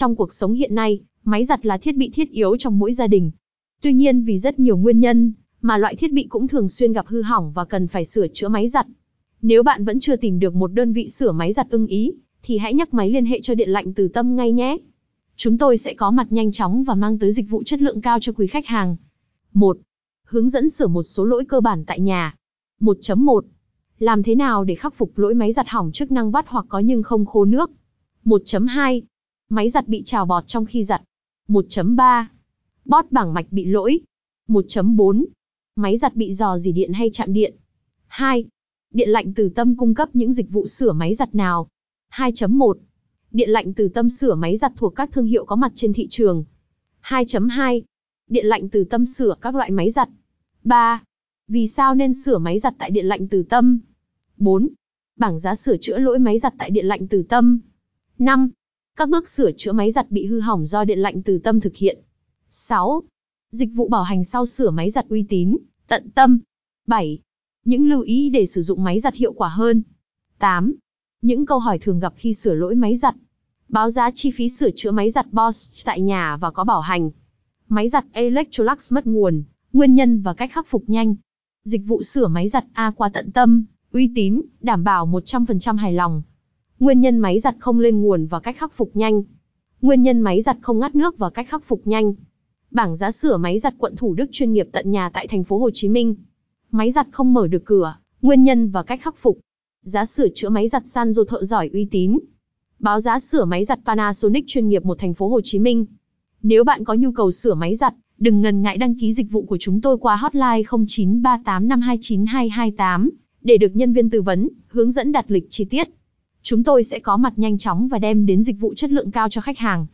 Trong cuộc sống hiện nay, máy giặt là thiết bị thiết yếu trong mỗi gia đình. Tuy nhiên vì rất nhiều nguyên nhân, mà loại thiết bị cũng thường xuyên gặp hư hỏng và cần phải sửa chữa máy giặt. Nếu bạn vẫn chưa tìm được một đơn vị sửa máy giặt ưng ý, thì hãy nhắc máy liên hệ cho điện lạnh từ tâm ngay nhé. Chúng tôi sẽ có mặt nhanh chóng và mang tới dịch vụ chất lượng cao cho quý khách hàng. 1. Hướng dẫn sửa một số lỗi cơ bản tại nhà. 1.1. Làm thế nào để khắc phục lỗi máy giặt hỏng chức năng vắt hoặc có nhưng không khô nước? 1.2. Máy giặt bị trào bọt trong khi giặt. 1.3. Bót bảng mạch bị lỗi. 1.4. Máy giặt bị dò dỉ điện hay chạm điện. 2. Điện lạnh từ tâm cung cấp những dịch vụ sửa máy giặt nào? 2.1. Điện lạnh từ tâm sửa máy giặt thuộc các thương hiệu có mặt trên thị trường. 2.2. Điện lạnh từ tâm sửa các loại máy giặt. 3. Vì sao nên sửa máy giặt tại điện lạnh từ tâm? 4. Bảng giá sửa chữa lỗi máy giặt tại điện lạnh từ tâm. 5. Các bước sửa chữa máy giặt bị hư hỏng do điện lạnh từ tâm thực hiện. 6. Dịch vụ bảo hành sau sửa máy giặt uy tín, tận tâm. 7. Những lưu ý để sử dụng máy giặt hiệu quả hơn. 8. Những câu hỏi thường gặp khi sửa lỗi máy giặt. Báo giá chi phí sửa chữa máy giặt Bosch tại nhà và có bảo hành. Máy giặt Electrolux mất nguồn, nguyên nhân và cách khắc phục nhanh. Dịch vụ sửa máy giặt A qua tận tâm, uy tín, đảm bảo 100% hài lòng. Nguyên nhân máy giặt không lên nguồn và cách khắc phục nhanh. Nguyên nhân máy giặt không ngắt nước và cách khắc phục nhanh. Bảng giá sửa máy giặt quận Thủ Đức chuyên nghiệp tận nhà tại thành phố Hồ Chí Minh. Máy giặt không mở được cửa, nguyên nhân và cách khắc phục. Giá sửa chữa máy giặt san dô thợ giỏi uy tín. Báo giá sửa máy giặt Panasonic chuyên nghiệp một thành phố Hồ Chí Minh. Nếu bạn có nhu cầu sửa máy giặt, đừng ngần ngại đăng ký dịch vụ của chúng tôi qua hotline 0938529228 để được nhân viên tư vấn, hướng dẫn đặt lịch chi tiết. Chúng tôi sẽ có mặt nhanh chóng và đem đến dịch vụ chất lượng cao cho khách hàng.